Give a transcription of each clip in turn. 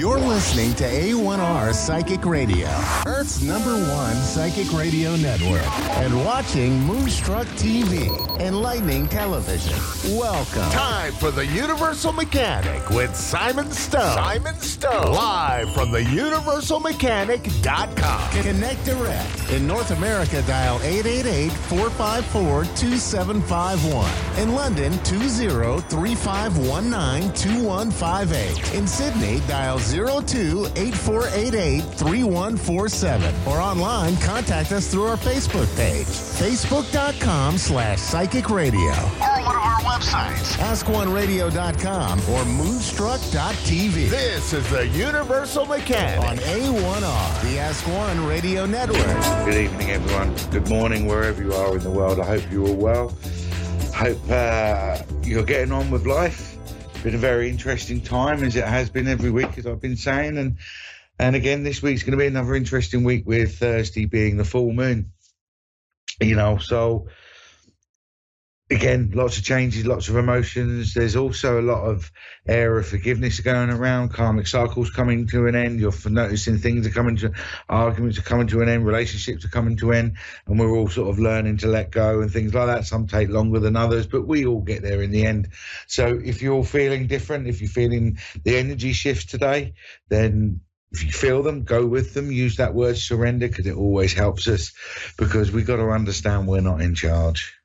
You're listening to A1R Psychic Radio, Earth's number one psychic radio network, and watching Moonstruck TV and Lightning Television. Welcome. Time for the Universal Mechanic with Simon Stone. Simon Stone. Live from the universalmechanic.com. Connect direct. In North America, dial 888-454-2751. In London, 20-3519-2158. In Sydney, dial 02-8488-3147. Or online, contact us through our Facebook page. Facebook.com slash psychic radio. Or one of our websites. AskOneRadio.com or Moonstruck.tv. This is the Universal Mechanic. On A1R, the Ask One Radio Network. Good evening, everyone. Good morning, wherever you are in the world. I hope you're all well. Hope uh, you're getting on with life. Been a very interesting time, as it has been every week, as I've been saying, and and again, this week's going to be another interesting week with Thursday being the full moon. You know, so again, lots of changes, lots of emotions. There's also a lot of air of forgiveness going around. Karmic cycles coming to an end. You're noticing things are coming to arguments are coming to an end. Relationships are coming to an end, and we're all sort of learning to let go and things like that. Some take longer than others, but we all get there in the end. So if you're feeling different, if you're feeling the energy shifts today, then if you feel them, go with them. Use that word surrender because it always helps us because we've got to understand we're not in charge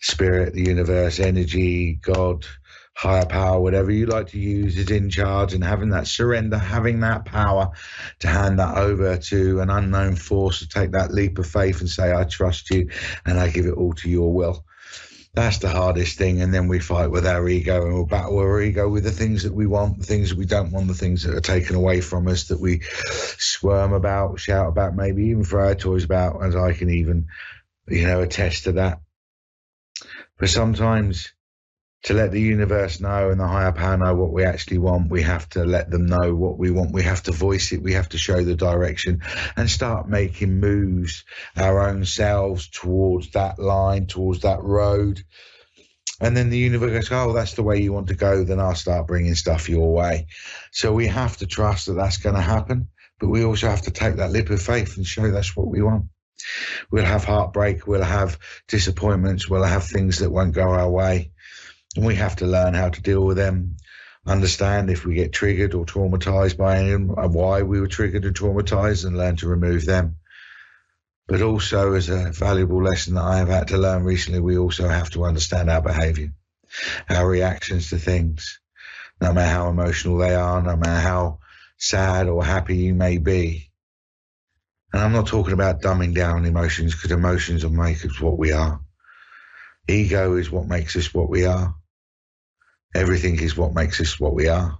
spirit, the universe, energy, God, higher power, whatever you like to use, is in charge and having that surrender, having that power to hand that over to an unknown force to take that leap of faith and say, I trust you and I give it all to your will. That's the hardest thing. And then we fight with our ego and we'll battle our ego with the things that we want, the things that we don't want, the things that are taken away from us that we squirm about, shout about, maybe even throw our toys about, as I can even, you know, attest to that. But sometimes to let the universe know and the higher power know what we actually want, we have to let them know what we want. We have to voice it. We have to show the direction and start making moves our own selves towards that line, towards that road. And then the universe goes, oh, that's the way you want to go. Then I'll start bringing stuff your way. So we have to trust that that's going to happen. But we also have to take that leap of faith and show that's what we want. We'll have heartbreak, we'll have disappointments, we'll have things that won't go our way. And we have to learn how to deal with them, understand if we get triggered or traumatized by them and why we were triggered and traumatized and learn to remove them. But also, as a valuable lesson that I have had to learn recently, we also have to understand our behavior, our reactions to things, no matter how emotional they are, no matter how sad or happy you may be and I'm not talking about dumbing down emotions because emotions will make us what we are. Ego is what makes us what we are. Everything is what makes us what we are.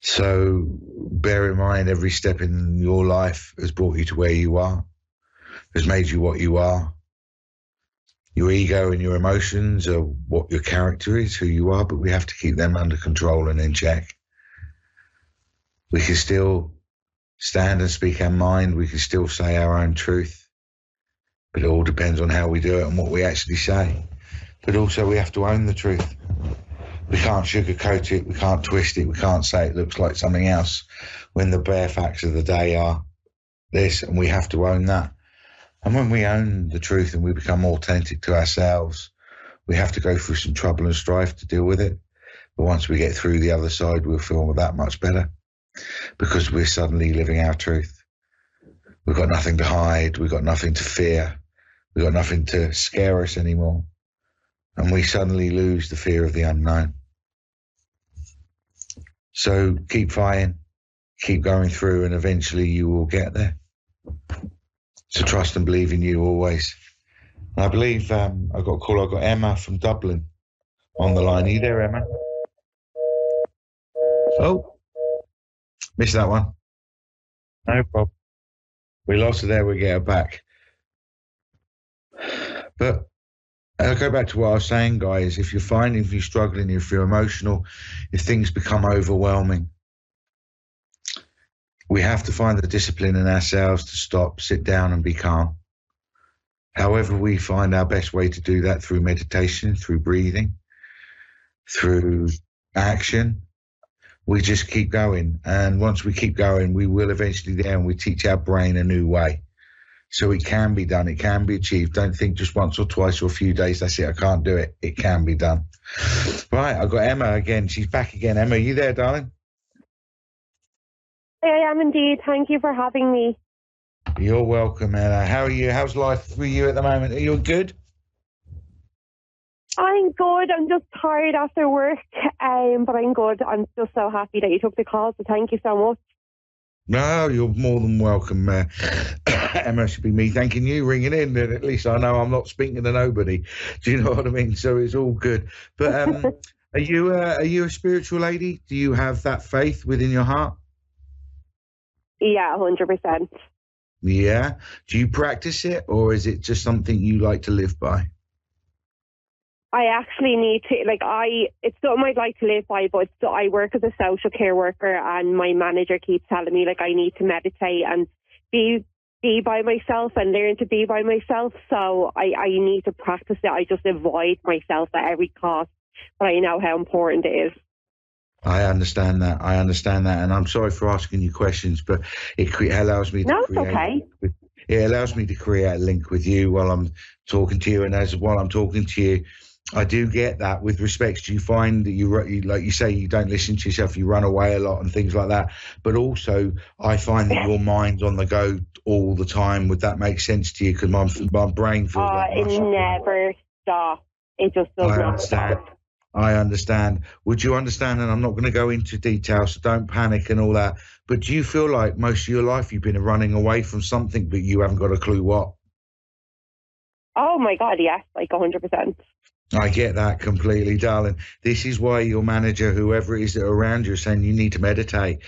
So bear in mind every step in your life has brought you to where you are, has made you what you are. Your ego and your emotions are what your character is, who you are, but we have to keep them under control and in check. We can still stand and speak our mind, we can still say our own truth. But it all depends on how we do it and what we actually say. But also, we have to own the truth. We can't sugarcoat it, we can't twist it, we can't say it looks like something else when the bare facts of the day are this, and we have to own that. And when we own the truth and we become authentic to ourselves, we have to go through some trouble and strife to deal with it. But once we get through the other side, we'll feel that much better because we're suddenly living our truth. We've got nothing to hide. We've got nothing to fear. We've got nothing to scare us anymore. And we suddenly lose the fear of the unknown. So keep fighting, keep going through, and eventually you will get there. So trust and believe in you always. And I believe um, I got a call. I got Emma from Dublin on the line. Are you there, Emma? Oh. Missed that one. No problem. We lost it there, we get it back. But I'll go back to what I was saying, guys. If you're finding, if you're struggling, if you're emotional, if things become overwhelming, we have to find the discipline in ourselves to stop, sit down, and be calm. However, we find our best way to do that through meditation, through breathing, through action, we just keep going. And once we keep going, we will eventually there and we teach our brain a new way. So it can be done. It can be achieved. Don't think just once or twice or a few days. That's it. I can't do it. It can be done. Right. I've got Emma again. She's back again. Emma, you there, darling? I am indeed. Thank you for having me. You're welcome, Emma. How are you? How's life with you at the moment? Are you good? I'm good. I'm just tired after work, um, but I'm good. I'm just so happy that you took the call, so thank you so much. No, you're more than welcome. Uh, Emma should be me thanking you ringing in, and at least I know I'm not speaking to nobody. Do you know what I mean? So it's all good. But um, are you uh, are you a spiritual lady? Do you have that faith within your heart? Yeah, hundred percent. Yeah. Do you practice it, or is it just something you like to live by? I actually need to like I it's something I'd like to live by, but so I work as a social care worker, and my manager keeps telling me like I need to meditate and be be by myself and learn to be by myself. So I I need to practice it. I just avoid myself at every cost, but I know how important it is. I understand that. I understand that, and I'm sorry for asking you questions, but it, cre- allows me to No, create. okay. It allows me to create a link with you while I'm talking to you, and as while I'm talking to you, I do get that. With respect, do you find that you, like you say you don't listen to yourself, you run away a lot and things like that. But also, I find that your mind's on the go all the time. Would that make sense to you? Because my my brain feels Uh, like it never stops. It just does I not understand. stop. I understand. Would you understand? And I'm not going to go into detail, so don't panic and all that. But do you feel like most of your life you've been running away from something, but you haven't got a clue what? Oh my god, yes, like hundred percent. I get that completely, darling. This is why your manager, whoever it is that are around you, are saying you need to meditate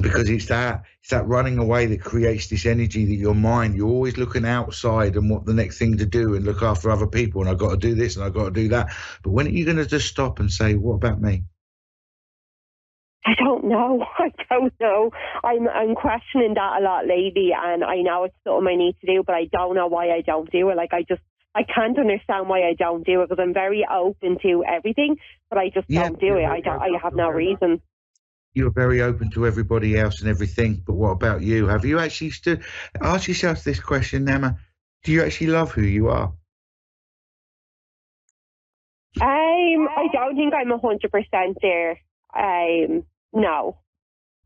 because it's that it's that running away that creates this energy that your mind you're always looking outside and what the next thing to do and look after other people and I've got to do this and I've got to do that. But when are you going to just stop and say, "What about me?" I don't know. I don't know. I'm I'm questioning that a lot lately, and I know it's something I need to do, but I don't know why I don't do it. Like I just I can't understand why I don't do it because I'm very open to everything, but I just Yeah, don't do it. I don't. I have no reason. You're very open to everybody else and everything, but what about you? Have you actually stood? Ask yourself this question, Emma. Do you actually love who you are? Um, I don't think I'm a hundred percent there. Um, no,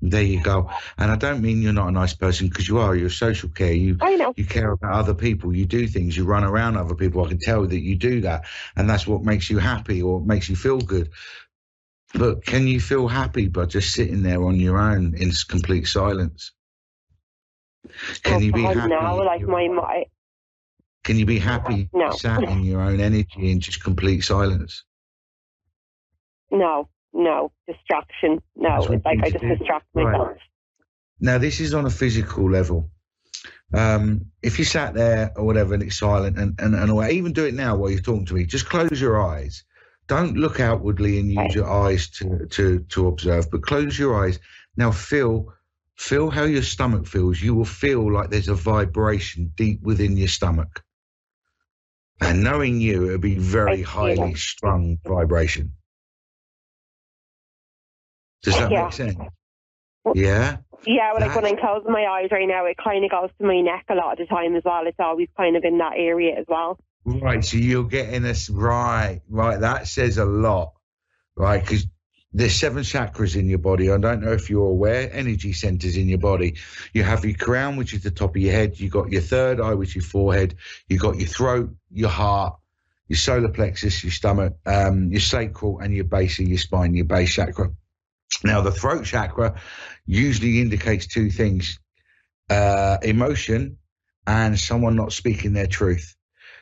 There you go. And I don't mean you're not a nice person because you are. You're social care. You you care about other people. You do things. You run around other people. I can tell that you do that, and that's what makes you happy or makes you feel good. But can you feel happy by just sitting there on your own in complete silence? Can you be Oh, happy? No, like my, my Can you be happy No. sat in your own energy in just complete silence? no, no distraction. No, That's it's like I just do. distract Right. Now, this is on a physical level. Um, if you sat there or whatever and it's silent, and, and, and or even do it now while you're talking to me, just close your eyes. Don't look outwardly and use your eyes to, to, to observe, but close your eyes. Now, feel feel how your stomach feels. You will feel like there's a vibration deep within your stomach. And knowing you, it'll be very highly strung vibration. Does that Yeah. make sense? Yeah. Yeah, well, like when I'm closing my eyes right now, it kind of goes to my neck a lot of the time as well. It's always kind of in that area as well. Right, so you're getting us right, right. That says a lot, right? Because there's seven chakras in your body. I don't know if you're aware. Energy centers in your body. You have your crown, which is the top of your head. You got your third eye, which is your forehead. You got your throat, your heart, your solar plexus, your stomach, um, your sacral, and your base of your spine, your base chakra. Now, the throat chakra usually indicates two things: uh, emotion and someone not speaking their truth.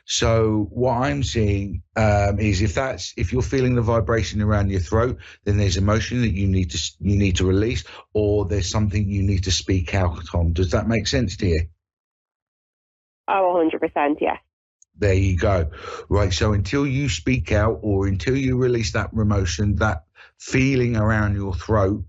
So what I'm seeing um, is if that's if you're feeling the vibration around your throat, then there's emotion that you need to you need to release, or there's something you need to speak out on. Does that make sense to you? Oh, 100%, yeah. There you go. Right. So until you speak out, or until you release that emotion, that feeling around your throat,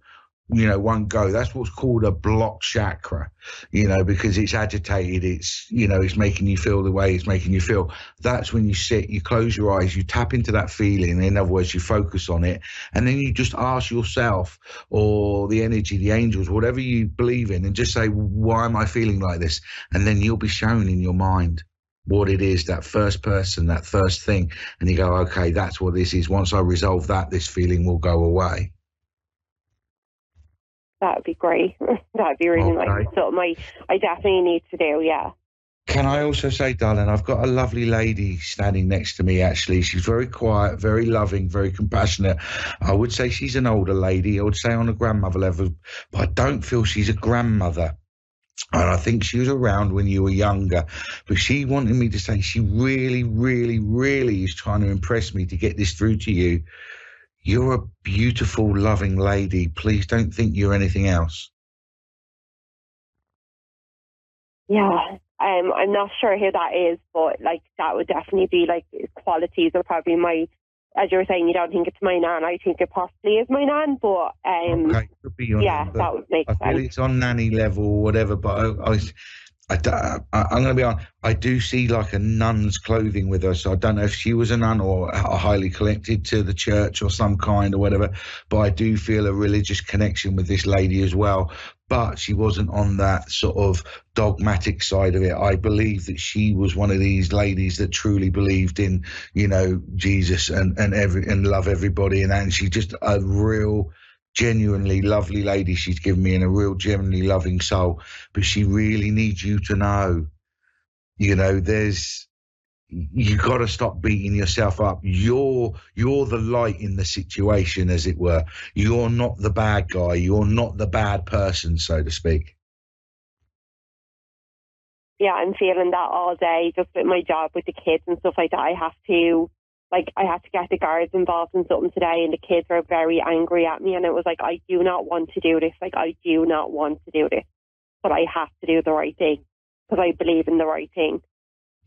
you know one go. That's what's called a block chakra you know because it's agitated it's you know it's making you feel the way it's making you feel. That's when you sit you close your eyes you tap into that feeling. In other words you focus on it and then you just ask yourself or the energy the angels whatever you believe in and just say why am i feeling like this? And then you'll be shown in your mind what it is, that first person, that first thing, and you go, okay, that's what this is. Once I resolve that, this feeling will go away. That would be great. That'd be really okay. nice. Something I, I definitely need to do, yeah. Can I also say, darling, I've got a lovely lady standing next to me, actually. She's very quiet, very loving, very compassionate. I would say she's an older lady. I would say on a grandmother level, but I don't feel she's a grandmother. And I think she was around when you were younger. But she wanted me to say she really, really, really is trying to impress me to get this through to you. You're a beautiful, loving lady. Please don't think you're anything else. Yeah, um, I'm not sure who that is, but like that would definitely be like qualities are probably my as you were saying, you don't think it's my nan. I think it possibly is my nan, but um, okay, yeah, that would make I sense. feel it's on nanny level or whatever. But I, I, I, uh, I, am going to be on. I do see like a nun's clothing with her, so I don't know if she was a nun or highly connected to the church or some kind or whatever. But I do feel a religious connection with this lady as well. But she wasn't on that sort of dogmatic side of it. I believe that she was one of these ladies that truly believed in, you know, Jesus and and every and love everybody, and and she just a real genuinely lovely lady she's given me and a real genuinely loving soul but she really needs you to know you know there's you got to stop beating yourself up. You're you're the light in the situation as it were. You're not the bad guy. You're not the bad person so to speak. Yeah i'm feeling that all day just with my job with the kids and stuff like that. I have to like I had to get the guards involved in something today and the kids were very angry at me and it was like I do not want to do this. Like I do not want to do this but I have to do the right thing because I believe in the right thing.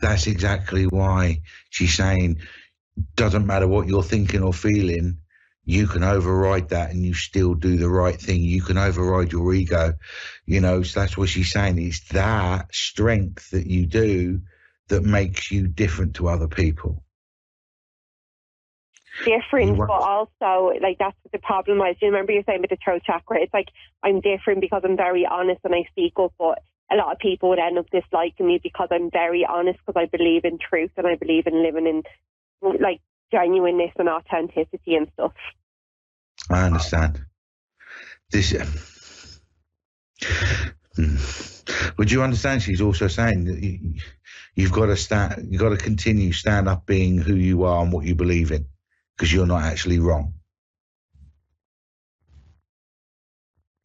That's exactly why she's saying doesn't matter what you're thinking or feeling you can override that and you still do the right thing. You can override your ego. You know so that's what she's saying. It's that strength that you do that makes you different to other people different, but also like that's what the problem is. You remember you saying with the throat chakra, it's like I'm different because I'm very honest and I speak up, but a lot of people would end up disliking me because I'm very honest because I believe in truth and I believe in living in like genuineness and authenticity and stuff. I understand. This. Hmm. Would you understand? She's also saying that you, you've got to stand, you've got to continue stand up being who you are and what you believe in because you're not actually wrong?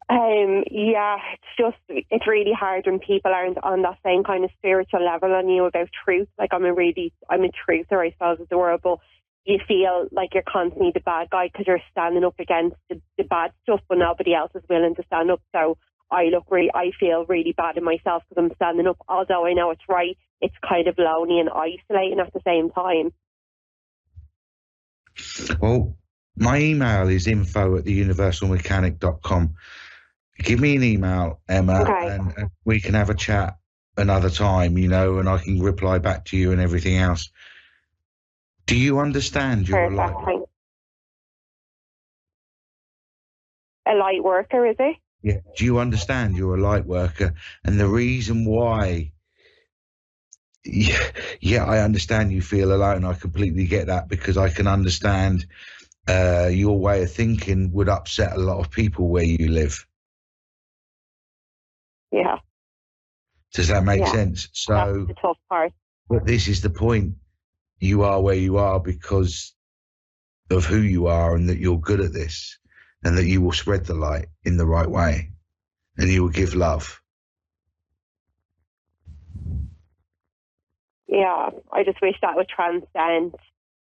Um, yeah, it's just it's really hard when people aren't on that same kind of spiritual level on you about truth. Like I'm a really I'm a truther, I suppose, of the world, but you feel like you're constantly the bad guy because you're standing up against the, the bad stuff, but nobody else is willing to stand up. So I look really, I feel really bad in myself because I'm standing up. Although I know it's right, it's kind of lonely and isolating at the same time. Well, my email is info at theuniversalmechanic.com. Give me an email, Emma, okay. and, and, we can have a chat another time, you know, and I can reply back to you and everything else. Do you understand your life? A light worker, is it? Yeah. Do you understand you're a light worker? And the reason why yeah, yeah, I understand you feel alone. I completely get that because I can understand uh, your way of thinking would upset a lot of people where you live. Yeah. Does that make yeah. sense? So, That's the tough part. But this is the point. You are where you are because of who you are and that you're good at this and that you will spread the light in the right way and you will give love. Yeah, I just wish that would transcend.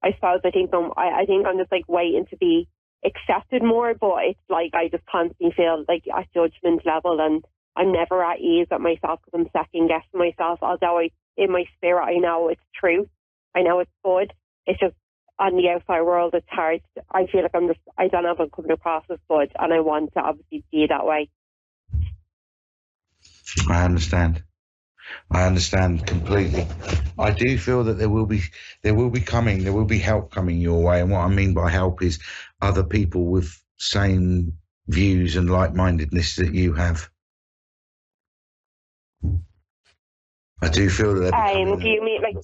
I suppose I think I'm, I, I think I'm just like waiting to be accepted more, but it's like I just constantly feel like at judgment level and I'm never at ease at myself because I'm second guessing myself. Although I, in my spirit, I know it's true. I know it's good. It's just on the outside world, it's hard. I feel like I'm just, I don't have a come across as good, and I want to obviously be that way. I understand. I understand completely. I do feel that there will be there will be coming there will be help coming your way, and what I mean by help is other people with same views and like mindedness that you have. I do feel that. Um, do you mean like?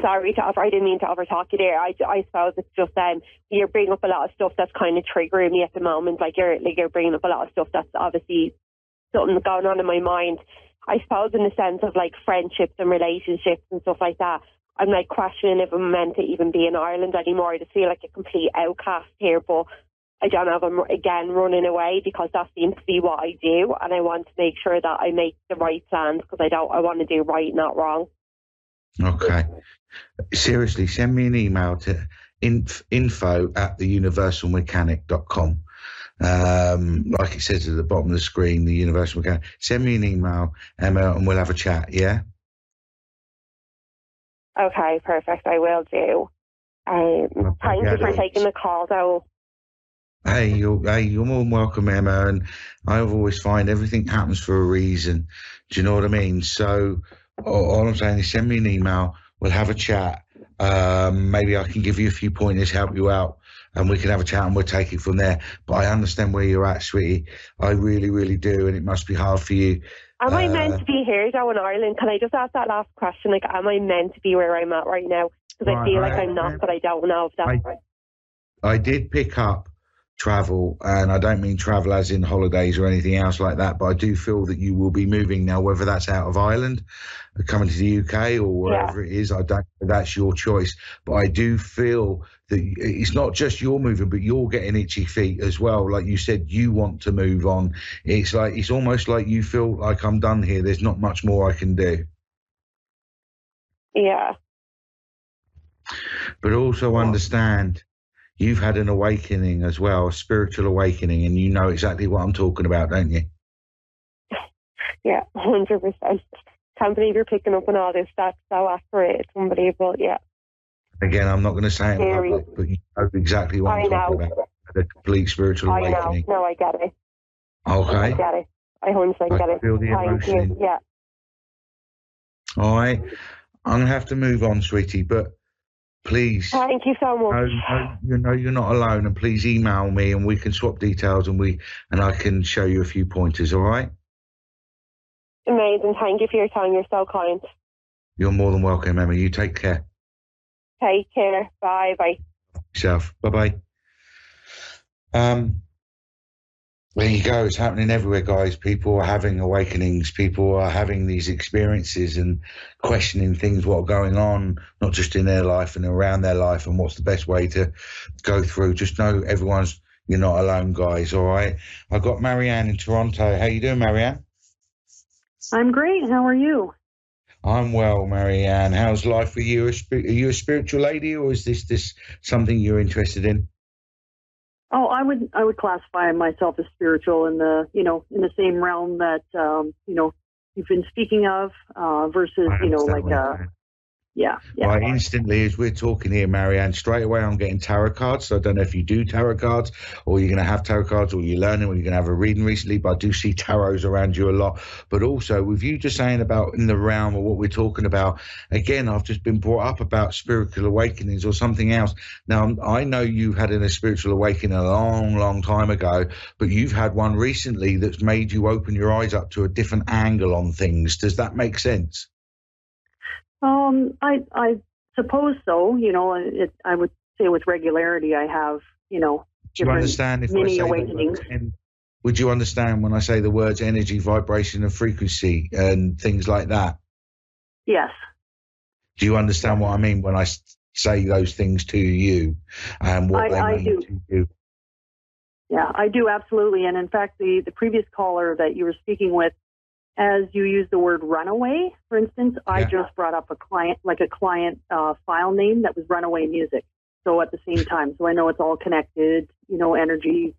Sorry to over, I didn't mean to overtalk you there. I, I suppose it's just um you're bringing up a lot of stuff that's kind of triggering me at the moment. Like you're like you're bringing up a lot of stuff that's obviously something going on in my mind. I suppose in the sense of like friendships and relationships and stuff like that. I'm like questioning if I'm meant to even be in Ireland anymore. I just feel like a complete outcast here, but I don't know if I'm again running away because that seems to be what I do, and I want to make sure that I make the right plans because I don't. I want to do right, not wrong. Okay. Seriously, send me an email to inf- info at theuniversalmechanic.com. Um, like it says at the bottom of the screen, the Universal Mechanic. Send me an email, Emma, and we'll have a chat. Yeah. Okay, perfect. I will do. Um, thank you for taking the call, though. Hey, you're hey, you're more than welcome, Emma. And I always find everything happens for a reason. Do you know what I mean? So all, all I'm saying is send me an email. We'll have a chat. Um, maybe I can give you a few pointers, help you out, and we can have a chat and we'll take it from there. But I understand where you're at, sweetie. I really, really do, and it must be hard for you. Am I meant uh, to be here though in Ireland? Can I just ask that last question? Like, am I meant to be where I'm at right now? Because I feel like I'm not, but I don't know if that's I, right. I did pick up travel, and I don't mean travel as in holidays or anything else like that, but I do feel that you will be moving now, whether that's out of Ireland, coming to the UK, or wherever it is. I don't that's your choice, but I do feel that it's not just you're moving, but you're getting itchy feet as well. Like you said, you want to move on. It's like, it's almost like you feel like I'm done here. There's not much more I can do. Yeah. But also understand you've had an awakening as well, a spiritual awakening, and you know exactly what I'm talking about, don't you? Yeah, hundred percent. Can't believe you're picking up on all this. That's so accurate. It's unbelievable. Yeah. Again, I'm not going to say it in Very. public, but you know exactly what I I'm talking know. about. The complete spiritual I know. awakening. No, I get it. Okay. I get it. I percent I get it. feel the emotion. Yeah. All right. I'm going to have to move on, sweetie, but please. Thank you so much. No, no, you know you're not alone, and please email me, and we can swap details, and we and I can show you a few pointers. All right, Amazing. Thank you for your time. You're so kind. you're more than welcome, Emma. You take care Take care. Bye. Bye. yourself. Bye bye. Um, there you go. It's happening everywhere, guys. People are having awakenings. People are having these experiences and questioning things, what are going on, not just in their life and around their life, and what's the best way to go through. Just know everyone's you're not alone, guys. All right. I've got Marianne in Toronto. How you doing, Marianne? I'm great. How are you? I'm well, Marianne. How's life for you? Are you a spiritual lady, or is this this something you're interested in? Oh, I would I would classify myself as spiritual in the you know in the same realm that um, you know you've been speaking of uh, versus you know like uh saying. Yeah yeah Right, instantly, as we're talking here, Marianne, straight away I'm getting tarot cards. So I don't know if you do tarot cards or you're going to have tarot cards or you're learning or you're going to have a reading recently, but I do see tarots around you a lot. But also, with you just saying about in the realm of what we're talking about, again, I've just been brought up about spiritual awakenings or something else. Now, I know you've had a spiritual awakening a long, long time ago, but you've had one recently that's made you open your eyes up to a different angle on things. Does that make sense? Um I I suppose so you know it, I would say with regularity I have you know Do you understand if I say the awakenings. words en- would you understand when I say the words energy, vibration, and frequency and things like that? yes Do you understand what I mean when I say those things to you and what I- they I mean do. to you? Yeah, I do absolutely. And in fact, the, the previous caller that you were speaking with, as you use the word runaway, for instance, I just brought up a client, like a client uh, file name that was runaway music. So at the same time, so I know it's all connected, you know, energy,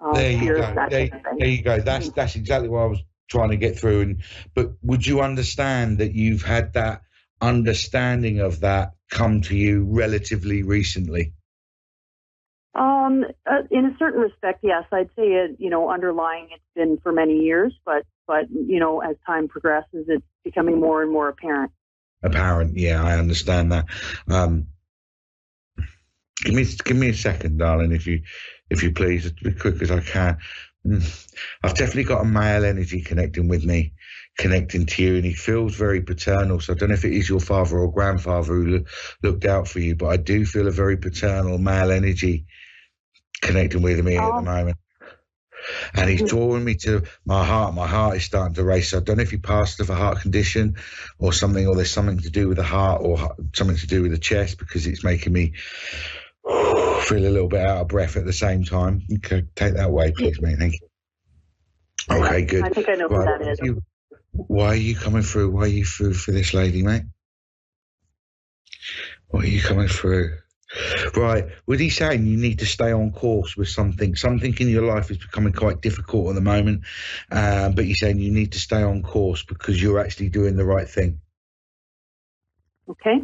uh, There you spirits, go. There, type of there you go. That's that's exactly what I was trying to get through. And but would you understand that you've had that understanding of that come to you relatively recently? Um, uh, in a certain respect, yes, I'd say it. You know, underlying it's been for many years, but but you know, as time progresses, it's becoming more and more apparent. Apparent, yeah, I understand that. Um, give me give me a second, darling, if you if you please, as quick as I can. Mm. I've definitely got a male energy connecting with me, connecting to you, and he feels very paternal. So I don't know if it is your father or grandfather who looked out for you, but I do feel a very paternal male energy connecting with me oh. at the oh. moment. And he's mm. drawing me to my heart. My heart is starting to race. I don't know if he passed of a heart condition or something, or there's something to do with the heart or something to do with the chest because it's making me feel a little bit out of breath at the same time. Okay, take that away, please, mate. Thank you. Okay, good. I think I know right, who that is. You, why are you coming through? Why are you through for this lady, mate? Why are you coming through? Right. Was he saying you need to stay on course with something? Something in your life is becoming quite difficult at the moment, um, but you're saying you need to stay on course because you're actually doing the right thing. Okay.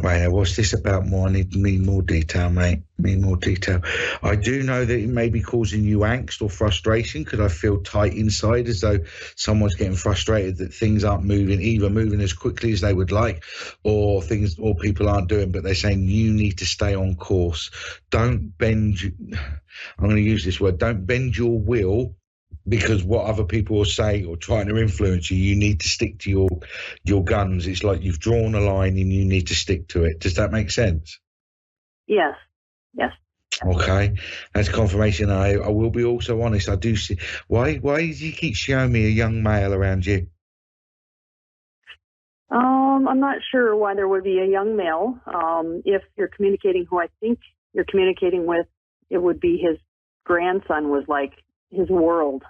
Right, what's this about more? I need, need more detail, mate. Need more detail. I do know that it may be causing you angst or frustration because I feel tight inside as though someone's getting frustrated that things aren't moving, either moving as quickly as they would like or things or people aren't doing, but they're saying you need to stay on course. Don't bend, I'm going to use this word, don't bend your will because what other people will say or trying to influence you, you need to stick to your your guns. It's like you've drawn a line and you need to stick to it. Does that make sense? Yes. Yes. Okay, that's confirmation. I, I will be also honest. I do see why. Why does he keep showing me a young male around you? Um, I'm not sure why there would be a young male. Um, if you're communicating who I think you're communicating with, it would be his grandson was like his world.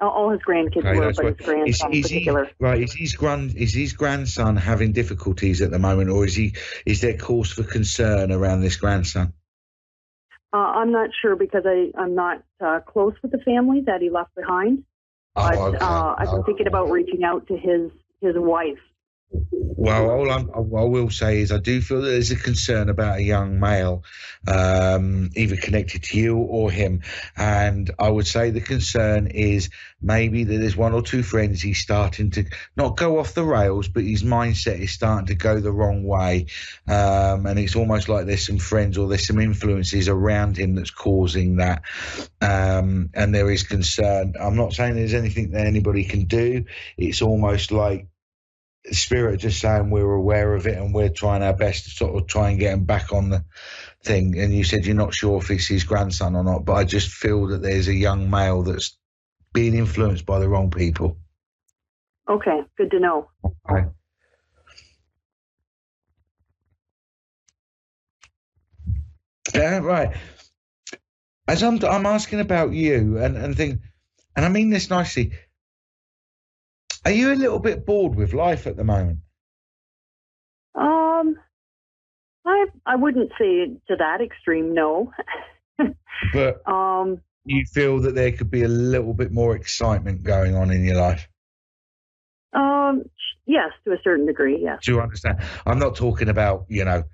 All his grandkids okay, were, but right. his grandson is, is particular. He, right, is his grand is his grandson having difficulties at the moment, or is he is there cause for concern around this grandson? Uh, I'm not sure because I I'm not uh, close with the family that he left behind. Oh, but okay. uh, I've been thinking about reaching out to his his wife well, all, I'm, I will say is I do feel that there's a concern about a young male, um, either connected to you or him. And I would say the concern is maybe that there's one or two friends he's starting to not go off the rails, but his mindset is starting to go the wrong way. Um, and it's almost like there's some friends or there's some influences around him that's causing that. Um, and there is concern. I'm not saying there's anything that anybody can do. It's almost like Spirit just saying we're aware of it and we're trying our best to sort of try and get him back on the thing. And you said you're not sure if it's his grandson or not, but I just feel that there's a young male that's being influenced by the wrong people. Okay, good to know. Okay. Yeah, right. As I'm, I'm asking about you and, and think, and I mean this nicely are you a little bit bored with life at the moment? Um, I I wouldn't say to that extreme, no. but um, you feel that there could be a little bit more excitement going on in your life. Um, yes, to a certain degree, yes. Do you understand? I'm not talking about you know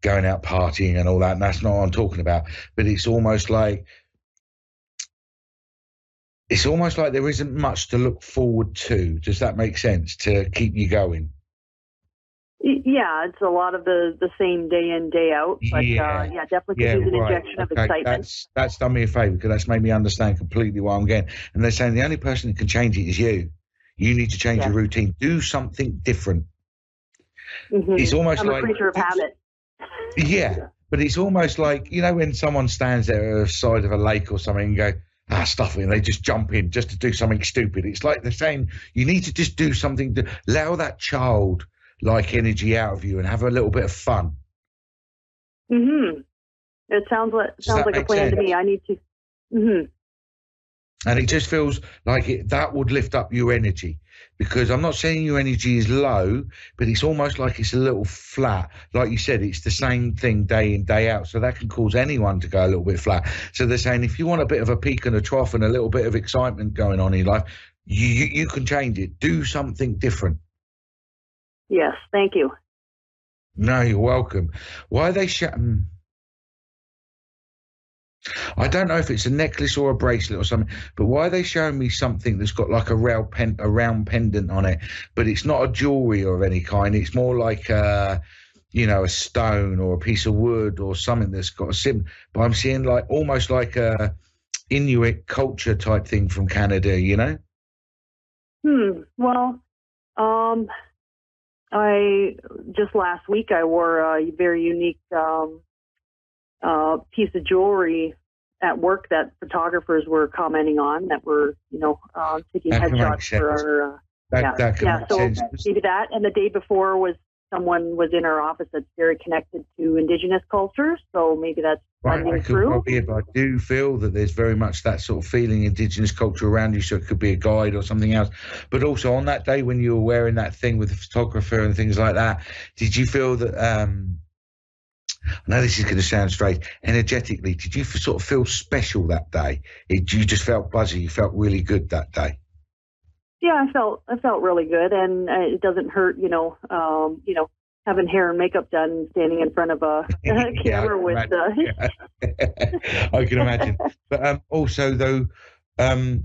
going out partying and all that. And that's not what I'm talking about. But it's almost like it's almost like there isn't much to look forward to. Does that make sense to keep you going? Yeah, it's a lot of the, the same day in day out, but uh, yeah, uh, yeah definitely yeah, an right. injection of excitement. That's that's done me a favour because that's made me understand completely what I'm getting. And they're saying the only person that can change it is you. You need to change yeah. your routine. Do something different. Mm-hmm. It's almost I'm like a creature of habit. Yeah, but it's almost like you know when someone stands there at the side of a lake or something and go ah, stuff and they just jump in just to do something stupid. It's like they're saying you need to just do something to allow that child like energy out of you and have a little bit of fun. Mhm. It sounds like sounds like a plan sense? to me. I need to. Mhm. And it just feels like it, that would lift up your energy because I'm not saying your energy is low, but it's almost like it's a little flat. Like you said, it's the same thing day in, day out. So that can cause anyone to go a little bit flat. So they're saying if you want a bit of a peak and a trough and a little bit of excitement going on in your life, you, you, you can change it. Do something different. Yes, thank you. No, you're welcome. Why are they shutting? Hmm. I don't know if it's a necklace or a bracelet or something, but why are they showing me something that's got like a round, pen, a round pendant on it, but it's not a jewelry or any kind. It's more like a, you know, a stone or a piece of wood or something that's got a sim. But I'm seeing like almost like a Inuit culture type thing from Canada, you know? Hmm. Well, um, I just last week I wore a very unique um, uh, piece of jewelry at work that photographers were commenting on that were, you know, uh, taking That headshots for our. Uh, That, yeah, that yeah. So sense. maybe that, and the day before was someone was in our office that's very connected to Indigenous culture, So maybe that's Right, I could well be but I do feel that there's very much that sort of feeling, indigenous culture around you. So it could be a guide or something else. But also on that day when you were wearing that thing with the photographer and things like that, did you feel that? um I know this is going to sound strange. Energetically, did you sort of feel special that day? It, you just felt buzzy. You felt really good that day. Yeah, I felt I felt really good, and uh, it doesn't hurt, you know, um, you know, having hair and makeup done, standing in front of a, Yeah, I camera can with. Uh. I can imagine. But um, also, though, um,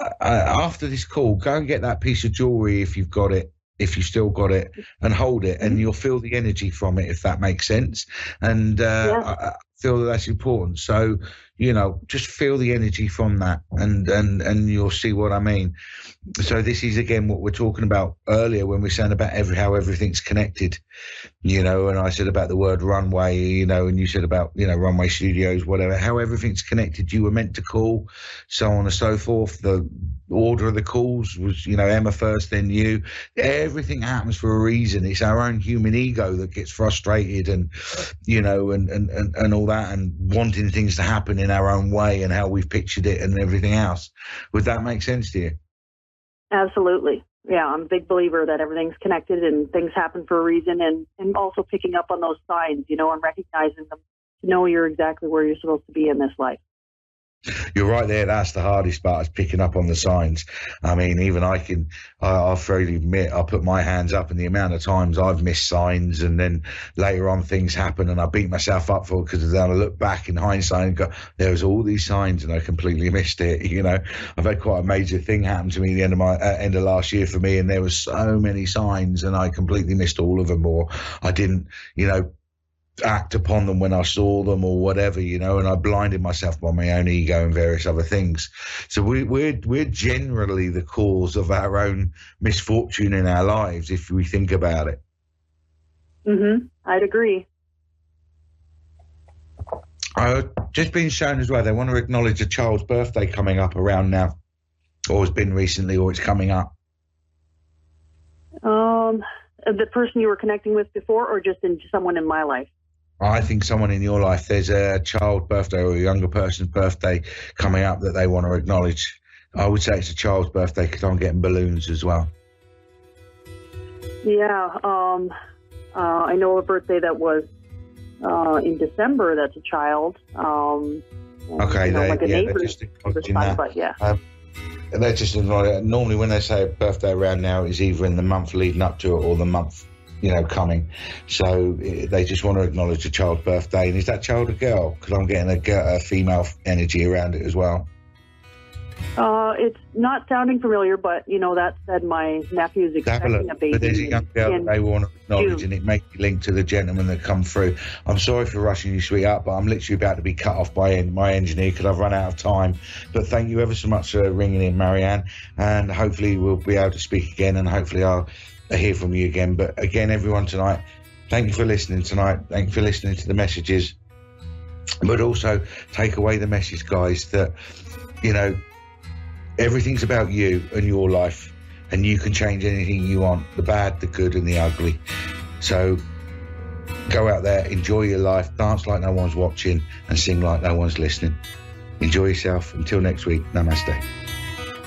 uh, after this call, go and get that piece of jewelry if you've got it, if you still got it, and hold it, Mm-hmm. and you'll feel the energy from it, if that makes sense. And uh, Yeah. I, I feel that that's important. So, you know, just feel the energy from that, and and and you'll see what I mean. So this is again what we're talking about earlier when we're saying about every how everything's connected you know, and I said about the word runway, you know, and you said about, you know, runway studios, whatever, how everything's connected. You were meant to call, so on and so forth. The order of the calls was, you know, Emma first, then you. Everything happens for a reason. It's our own human ego that gets frustrated and, you know, and, and, and, and all that and wanting things to happen in our own way and how we've pictured it and everything else. Would that make sense to you? Absolutely. Yeah, I'm a big believer that everything's connected and things happen for a reason and, and also picking up on those signs, you know, and recognizing them to know you're exactly where you're supposed to be in this life. You're right there. That's the hardest part is picking up on the signs. I mean, even I can, I, I'll freely admit, I put my hands up and the amount of times I've missed signs and then later on things happen and I beat myself up for it because then I look back in hindsight and go, there was all these signs and I completely missed it. You know, I've had quite a major thing happen to me at the end of my, uh, end of last year for me and there was so many signs and I completely missed all of them or I didn't, you know, act upon them when I saw them or whatever, you know, and I blinded myself by my own ego and various other things. So we, we're we're generally the cause of our own misfortune in our lives if we think about it. Mm-hmm. I'd agree. I've just been shown as well. They want to acknowledge a child's birthday coming up around now, or has been recently, or it's coming up. Um, the person you were connecting with before, or just in someone in my life? I think someone in your life, there's a child birthday or a younger person's birthday coming up that they want to acknowledge. I would say it's a child's birthday because I'm getting balloons as well. Yeah. Um, uh, I know a birthday that was uh, in December. That's a child. Um, Okay, you know, they, like yeah, they're just acknowledging that. but yeah. And They're just acknowledging Normally, when they say a birthday around now, it's either in the month leading up to it or the month, you know, coming. So eh, they just want to acknowledge a child's birthday. And is that child a girl? Because I'm getting a, a female energy around it as well. Uh, it's not sounding familiar, but you know that said, my nephew's Have a expecting a baby. But there's a young girl that they want to acknowledge, June. and it may be linked to the gentleman that come through. I'm sorry for rushing you, sweetheart, but I'm literally about to be cut off by my engineer because I've run out of time. But thank you ever so much for ringing in, Marianne, and hopefully we'll be able to speak again, and hopefully I'll hear from you again. But again, everyone tonight, thank you for listening tonight. Thank you for listening to the messages, but also take away the message, guys, that you know everything's about you and your life and you can change anything you want the bad the good and the ugly so go out there enjoy your life dance like no one's watching and sing like no one's listening enjoy yourself until next week namaste